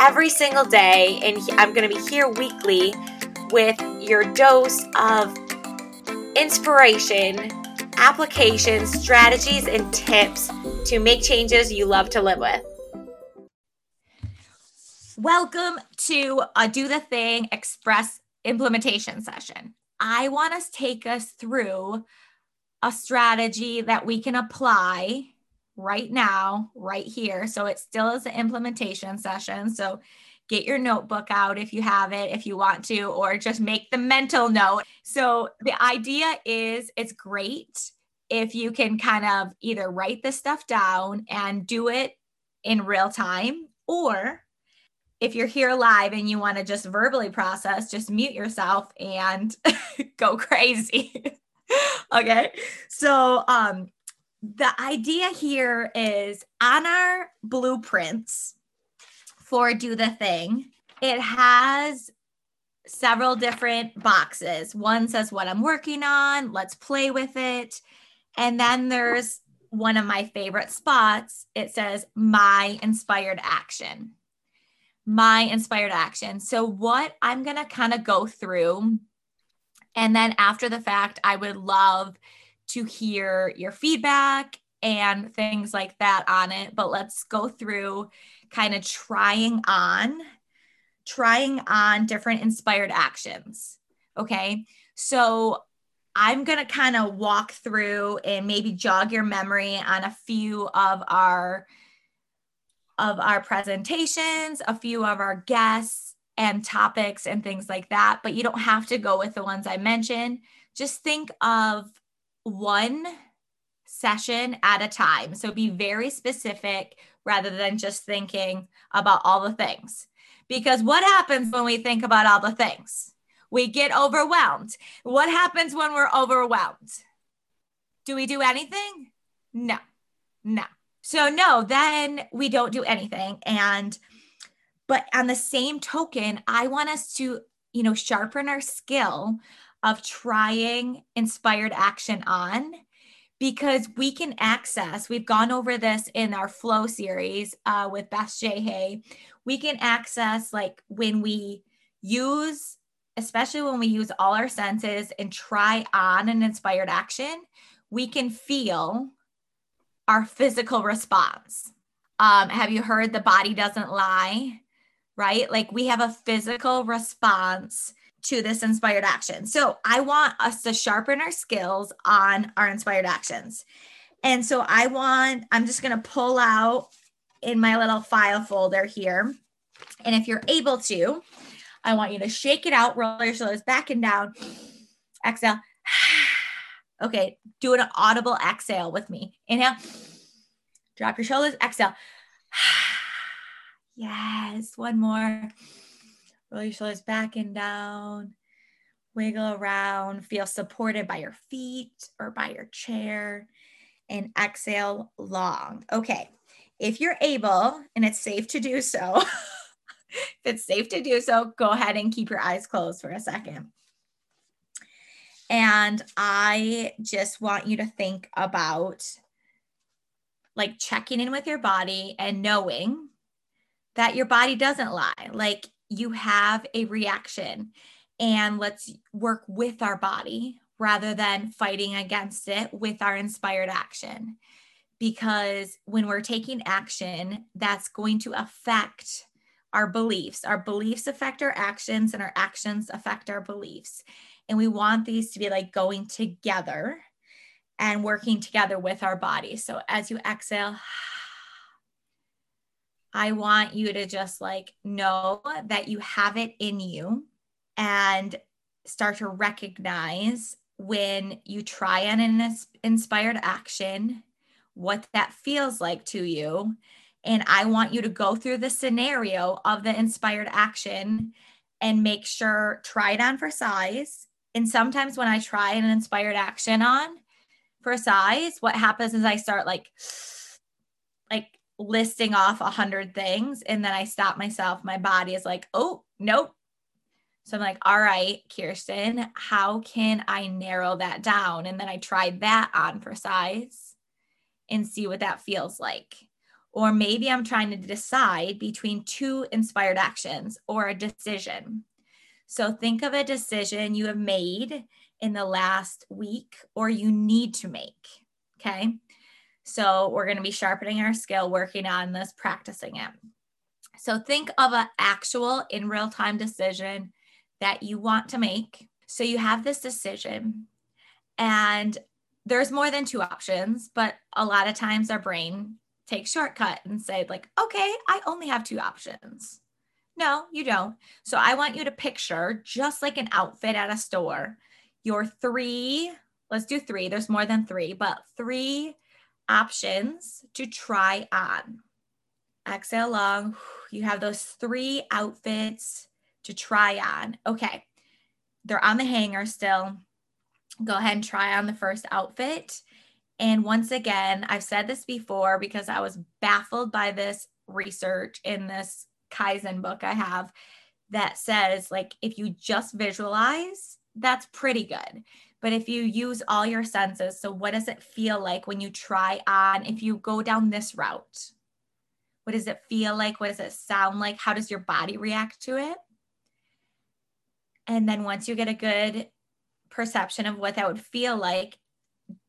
every single day. And I'm going to be here weekly with your dose of inspiration, applications, strategies, and tips to make changes you love to live with. Welcome to a Do the Thing Express implementation session. I want to take us through a strategy that we can apply right now, right here. So it still is an implementation session. So get your notebook out if you have it, if you want to, or just make the mental note. So the idea is it's great if you can kind of either write this stuff down and do it in real time, or if you're here live and you want to just verbally process, just mute yourself and go crazy. okay. So, um, the idea here is on our blueprints for Do the Thing, it has several different boxes. One says what I'm working on, let's play with it. And then there's one of my favorite spots. It says my inspired action. My inspired action. So, what I'm going to kind of go through, and then after the fact, I would love to hear your feedback and things like that on it. But let's go through kind of trying on, trying on different inspired actions. Okay. So I'm going to kind of walk through and maybe jog your memory on a few of our of our presentations, a few of our guests and topics and things like that, but you don't have to go with the ones I mentioned. Just think of one session at a time. So be very specific rather than just thinking about all the things. Because what happens when we think about all the things? We get overwhelmed. What happens when we're overwhelmed? Do we do anything? No, no. So, no, then we don't do anything. And, but on the same token, I want us to, you know, sharpen our skill of trying inspired action on because we can access, we've gone over this in our flow series uh, with Beth J. Hay. We can access, like, when we use, especially when we use all our senses and try on an inspired action, we can feel our physical response. Um, have you heard the body doesn't lie? Right? Like, we have a physical response to this inspired action. So I want us to sharpen our skills on our inspired actions. And so I want, I'm just going to pull out in my little file folder here. And if you're able to, I want you to shake it out, roll your shoulders back and down, exhale. Okay, do an audible exhale with me. Inhale, drop your shoulders, exhale. Yes, one more. Roll your shoulders back and down. Wiggle around. Feel supported by your feet or by your chair. And exhale long. Okay. If you're able and it's safe to do so, if it's safe to do so, go ahead and keep your eyes closed for a second. And I just want you to think about like checking in with your body and knowing that your body doesn't lie. Like you have a reaction and let's work with our body rather than fighting against it with our inspired action. Because when we're taking action, that's going to affect our beliefs. Our beliefs affect our actions, and our actions affect our beliefs. And we want these to be like going together and working together with our body. So as you exhale, I want you to just like know that you have it in you and start to recognize when you try an inspired action, what that feels like to you. And I want you to go through the scenario of the inspired action and make sure, try it on for size. And sometimes when I try an inspired action on for size, what happens is I start like, like listing off a hundred things and then I stop myself. My body is like, oh, nope. So I'm like, all right, Kirsten, how can I narrow that down? And then I try that on for size and see what that feels like. Or maybe I'm trying to decide between two inspired actions or a decision. So think of a decision you have made in the last week or you need to make. Okay. So we're going to be sharpening our skill, working on this, practicing it. So think of an actual in real time decision that you want to make. So you have this decision, and there's more than two options, but a lot of times our brain takes shortcut and say like, okay, I only have two options. No, you don't. So I want you to picture just like an outfit at a store, your three, let's do three, there's more than three, but three options to try on. Exhale long. You have those three outfits to try on. Okay. They're on the hanger still. Go ahead and try on the first outfit. And once again, I've said this before because I was baffled by this research in this Kaizen book I have that says, like, if you just visualize, that's pretty good. But if you use all your senses, so what does it feel like when you try on, if you go down this route? What does it feel like? What does it sound like? How does your body react to it? And then once you get a good perception of what that would feel like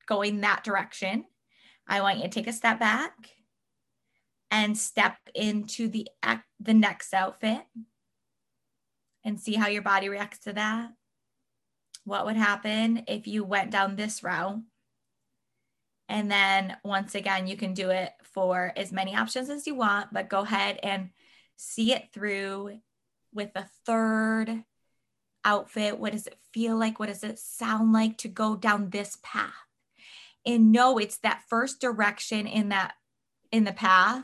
going that direction, I want you to take a step back and step into the the next outfit and see how your body reacts to that what would happen if you went down this route. And then once again, you can do it for as many options as you want, but go ahead and see it through with a third outfit. What does it feel like? What does it sound like to go down this path? And know it's that first direction in that in the path.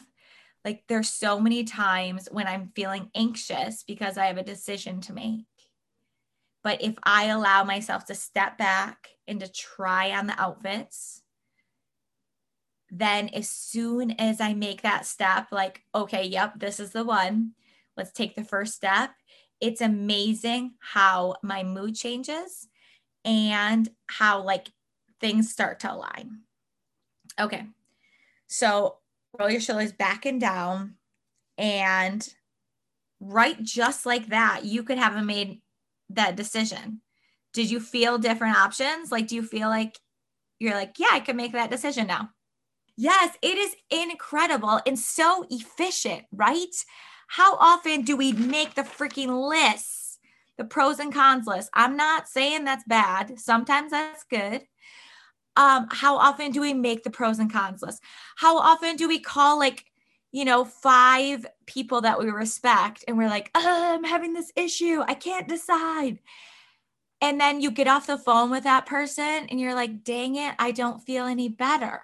Like there's so many times when I'm feeling anxious because I have a decision to make. But if I allow myself to step back and to try on the outfits, then as soon as I make that step, like, okay, yep, this is the one, let's take the first step. It's amazing how my mood changes and how like things start to align. Okay. So roll your shoulders back and down. And right just like that, you could have a made that decision? Did you feel different options? Like, do you feel like you're like, yeah, I could make that decision now? Yes, it is incredible and so efficient, right? How often do we make the freaking lists, the pros and cons list? I'm not saying that's bad. Sometimes that's good. Um, how often do we make the pros and cons list? How often do we call like you know, five people that we respect, and we're like, oh, I'm having this issue. I can't decide. And then you get off the phone with that person and you're like, dang it, I don't feel any better.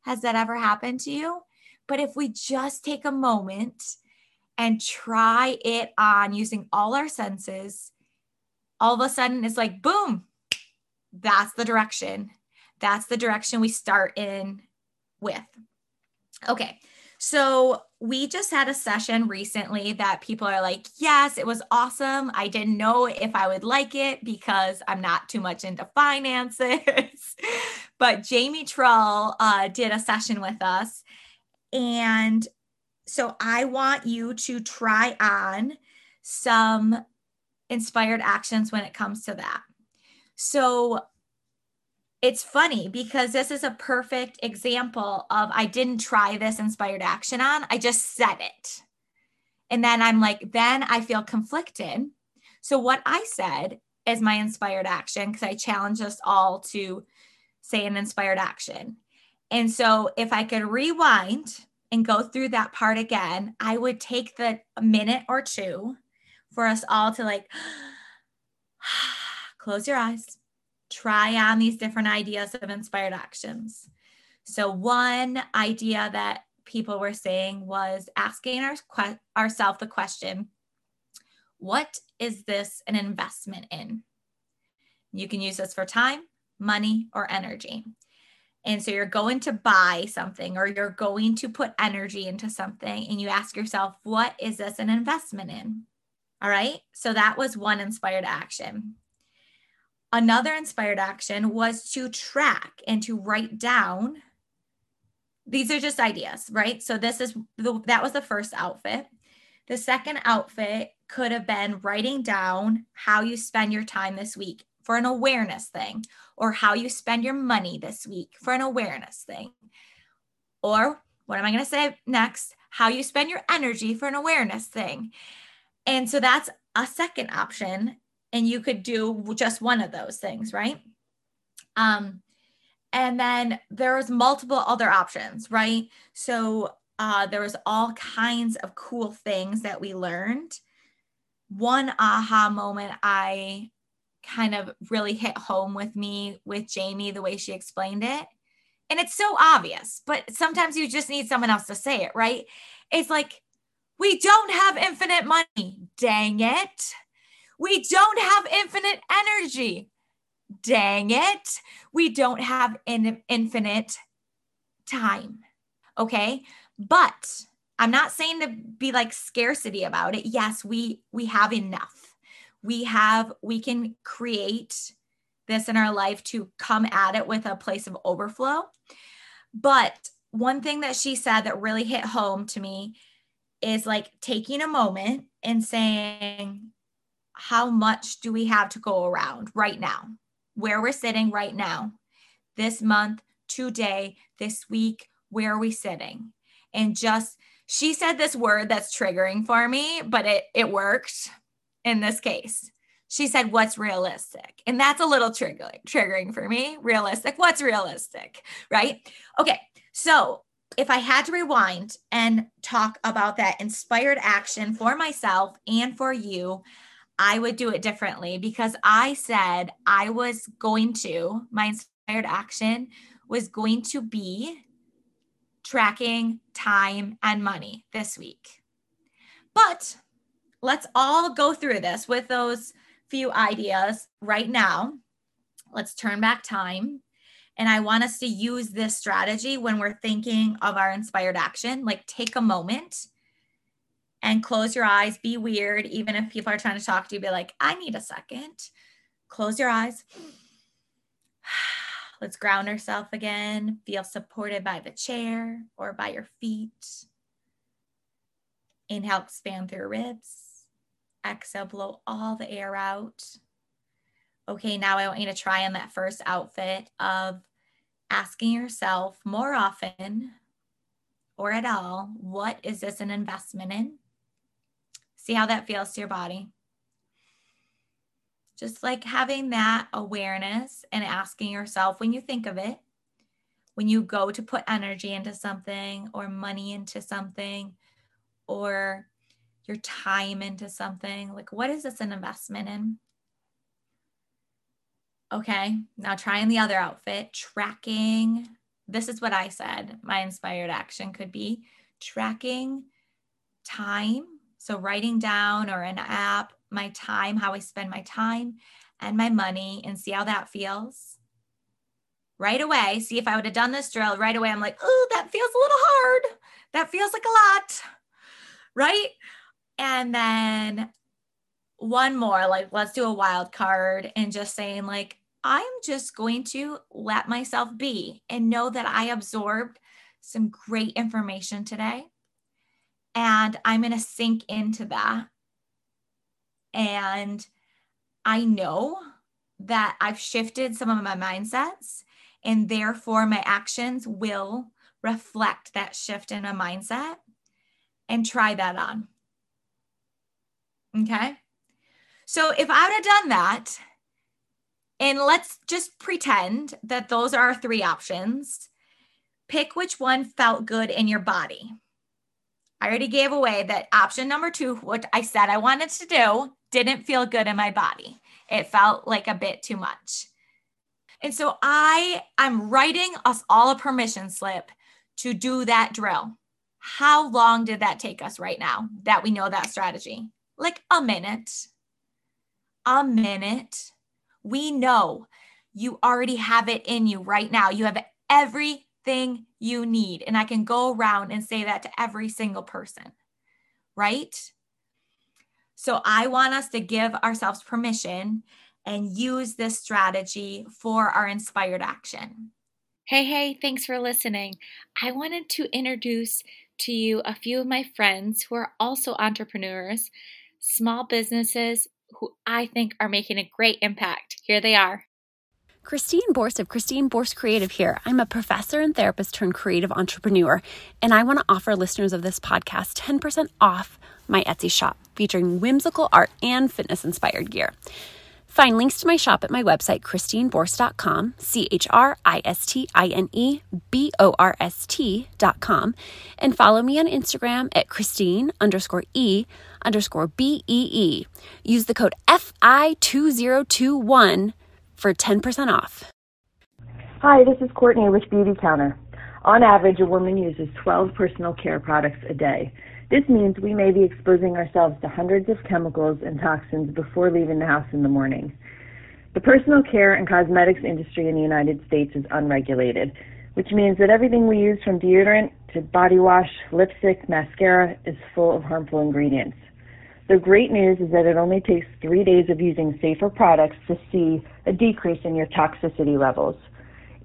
Has that ever happened to you? But if we just take a moment and try it on using all our senses, all of a sudden it's like, boom, that's the direction. That's the direction we start in with. Okay. So we just had a session recently that people are like, yes, it was awesome. I didn't know if I would like it because I'm not too much into finances. but Jamie Trull uh, did a session with us. And so I want you to try on some inspired actions when it comes to that. So it's funny because this is a perfect example of I didn't try this inspired action on, I just said it. And then I'm like, then I feel conflicted. So, what I said is my inspired action, because I challenge us all to say an inspired action. And so, if I could rewind and go through that part again, I would take the minute or two for us all to like close your eyes try on these different ideas of inspired actions. So, one idea that people were saying was asking our, ourselves the question what is this an investment in? You can use this for time, money, or energy. And so you're going to buy something or you're going to put energy into something and you ask yourself, what is this an investment in? All right. So that was one inspired action. Another inspired action was to track and to write down. These are just ideas, right? So this is the, that was the first outfit. The second outfit could have been writing down how you spend your time this week for an awareness thing, or how you spend your money this week for an awareness thing. Or what am I going to say next? How you spend your energy for an awareness thing. And so that's a second option and you could do just one of those things, right? Um, and then there was multiple other options, right? So uh, there was all kinds of cool things that we learned. One aha moment I kind of really hit home with me with Jamie, the way she explained it. And it's so obvious, but sometimes you just need someone else to say it, right? It's like, we don't have infinite money. Dang it. We don't have infinite energy. Dang it. We don't have in, infinite time. Okay. But I'm not saying to be like scarcity about it. Yes, we we have enough. We have we can create this in our life to come at it with a place of overflow. But one thing that she said that really hit home to me is like taking a moment and saying, how much do we have to go around right now, where we're sitting right now, this month, today, this week, where are we sitting? And just, she said this word that's triggering for me, but it, it worked in this case. She said, What's realistic? And that's a little triggering, triggering for me. Realistic. What's realistic? Right? Okay. So if I had to rewind and talk about that inspired action for myself and for you, I would do it differently because I said I was going to, my inspired action was going to be tracking time and money this week. But let's all go through this with those few ideas right now. Let's turn back time. And I want us to use this strategy when we're thinking of our inspired action. Like, take a moment and close your eyes, be weird. Even if people are trying to talk to you, be like, I need a second. Close your eyes. Let's ground ourselves again. Feel supported by the chair or by your feet. Inhale, expand through your ribs. Exhale, blow all the air out. Okay, now I want you to try on that first outfit of asking yourself more often or at all, what is this an investment in? See how that feels to your body. Just like having that awareness and asking yourself when you think of it, when you go to put energy into something or money into something or your time into something, like what is this an investment in? Okay, now trying the other outfit, tracking. This is what I said my inspired action could be tracking time so, writing down or an app, my time, how I spend my time and my money, and see how that feels. Right away, see if I would have done this drill right away, I'm like, oh, that feels a little hard. That feels like a lot. Right. And then one more, like, let's do a wild card and just saying, like, I'm just going to let myself be and know that I absorbed some great information today and I'm going to sink into that. And I know that I've shifted some of my mindsets, and therefore my actions will reflect that shift in a mindset and try that on. Okay. So if I would have done that, and let's just pretend that those are our three options, pick which one felt good in your body. I already gave away that option number two, what I said I wanted to do, didn't feel good in my body. It felt like a bit too much. And so I I'm writing us all a permission slip to do that drill. How long did that take us right now that we know that strategy? Like a minute. A minute. We know you already have it in you right now. You have everything you need. And I can go around and say that to every single person, right? So I want us to give ourselves permission and use this strategy for our inspired action. Hey, hey, thanks for listening. I wanted to introduce to you a few of my friends who are also entrepreneurs, small businesses who I think are making a great impact. Here they are. Christine Borst of Christine Borst Creative here. I'm a professor and therapist turned creative entrepreneur, and I want to offer listeners of this podcast 10% off my Etsy shop featuring whimsical art and fitness inspired gear. Find links to my shop at my website, ChristineBorst.com, C H R I S T I N E B O R S T.com, and follow me on Instagram at Christine underscore E underscore B E E. Use the code FI2021 for 10% off. Hi, this is Courtney with Beautycounter. On average, a woman uses 12 personal care products a day. This means we may be exposing ourselves to hundreds of chemicals and toxins before leaving the house in the morning. The personal care and cosmetics industry in the United States is unregulated, which means that everything we use from deodorant to body wash, lipstick, mascara is full of harmful ingredients. The great news is that it only takes three days of using safer products to see a decrease in your toxicity levels.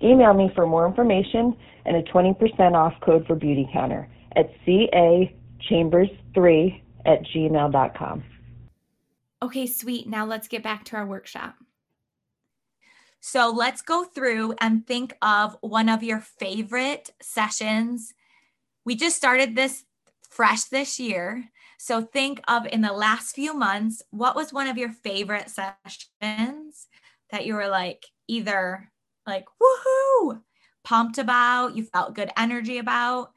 Email me for more information and a 20% off code for Beautycounter at CA chambers3 at gmail.com. Okay, sweet. Now let's get back to our workshop. So let's go through and think of one of your favorite sessions. We just started this fresh this year. So think of in the last few months, what was one of your favorite sessions that you were like either like woohoo, pumped about, you felt good energy about,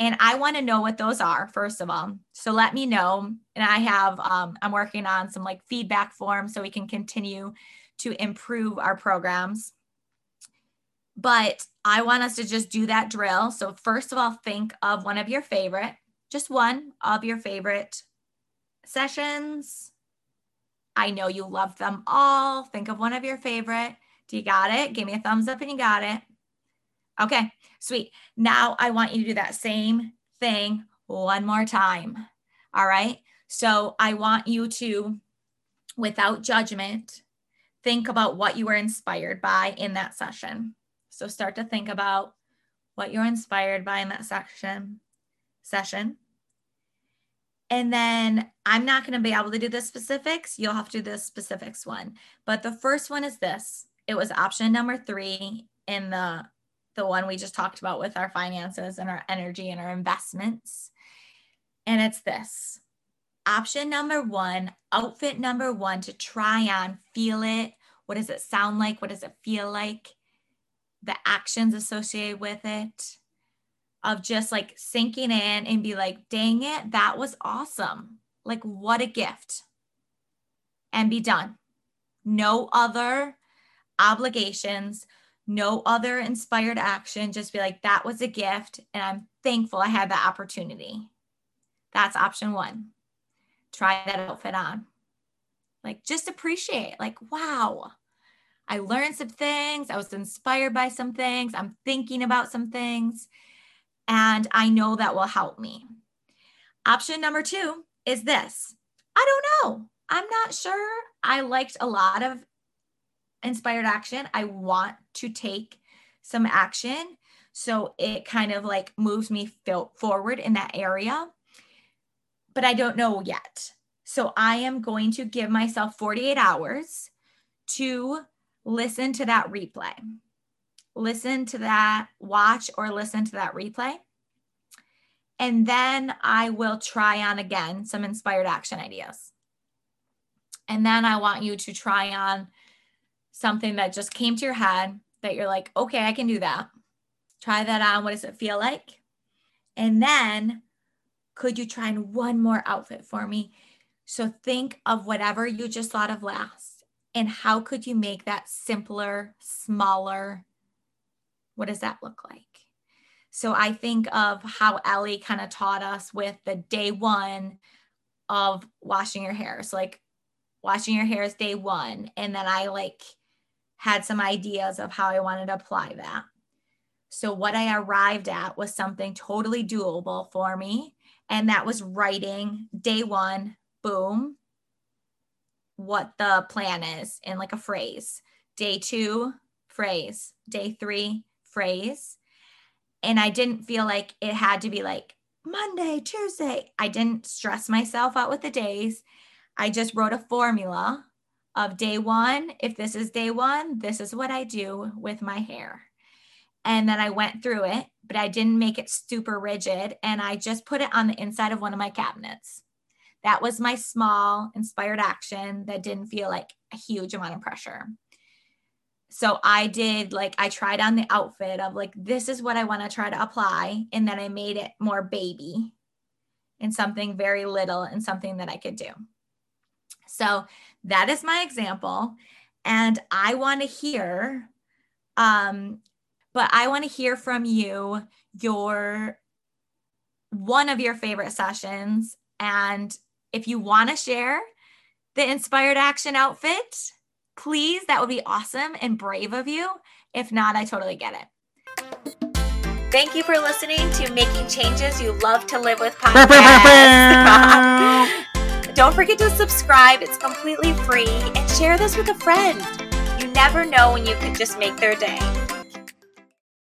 and I want to know what those are, first of all. So let me know. And I have, um, I'm working on some like feedback forms so we can continue to improve our programs. But I want us to just do that drill. So, first of all, think of one of your favorite, just one of your favorite sessions. I know you love them all. Think of one of your favorite. Do you got it? Give me a thumbs up and you got it. Okay, sweet. Now I want you to do that same thing one more time. All right. So I want you to, without judgment, think about what you were inspired by in that session. So start to think about what you're inspired by in that section session. And then I'm not going to be able to do the specifics. You'll have to do the specifics one. But the first one is this. It was option number 3 in the the one we just talked about with our finances and our energy and our investments. And it's this option number one, outfit number one to try on, feel it. What does it sound like? What does it feel like? The actions associated with it, of just like sinking in and be like, dang it, that was awesome. Like, what a gift. And be done. No other obligations no other inspired action. Just be like, that was a gift. And I'm thankful I had that opportunity. That's option one. Try that outfit on. Like, just appreciate, like, wow, I learned some things. I was inspired by some things. I'm thinking about some things. And I know that will help me. Option number two is this I don't know. I'm not sure. I liked a lot of inspired action. I want to take some action. So it kind of like moves me forward in that area. But I don't know yet. So I am going to give myself 48 hours to listen to that replay. Listen to that, watch or listen to that replay. And then I will try on again some inspired action ideas. And then I want you to try on something that just came to your head that you're like, okay, I can do that. Try that on. What does it feel like? And then could you try on one more outfit for me? So think of whatever you just thought of last and how could you make that simpler, smaller? What does that look like? So I think of how Ellie kind of taught us with the day one of washing your hair. So like washing your hair is day one. And then I like had some ideas of how I wanted to apply that. So what I arrived at was something totally doable for me. And that was writing day one, boom, what the plan is in like a phrase. Day two, phrase. Day three, phrase. And I didn't feel like it had to be like Monday, Tuesday. I didn't stress myself out with the days. I just wrote a formula of day one. If this is day one, this is what I do with my hair. And then I went through it, but I didn't make it super rigid. And I just put it on the inside of one of my cabinets. That was my small inspired action that didn't feel like a huge amount of pressure so I did like I tried on the outfit of like this is what I want to try to apply and then I made it more baby and something very little and something that I could do. So that is my example and I want to hear um but I want to hear from you your one of your favorite sessions and if you want to share the inspired action outfit please, that would be awesome and brave of you. If not, I totally get it. Thank you for listening to Making Changes You Love to Live with podcast. Don't forget to subscribe, it's completely free, and share this with a friend. You never know when you could just make their day.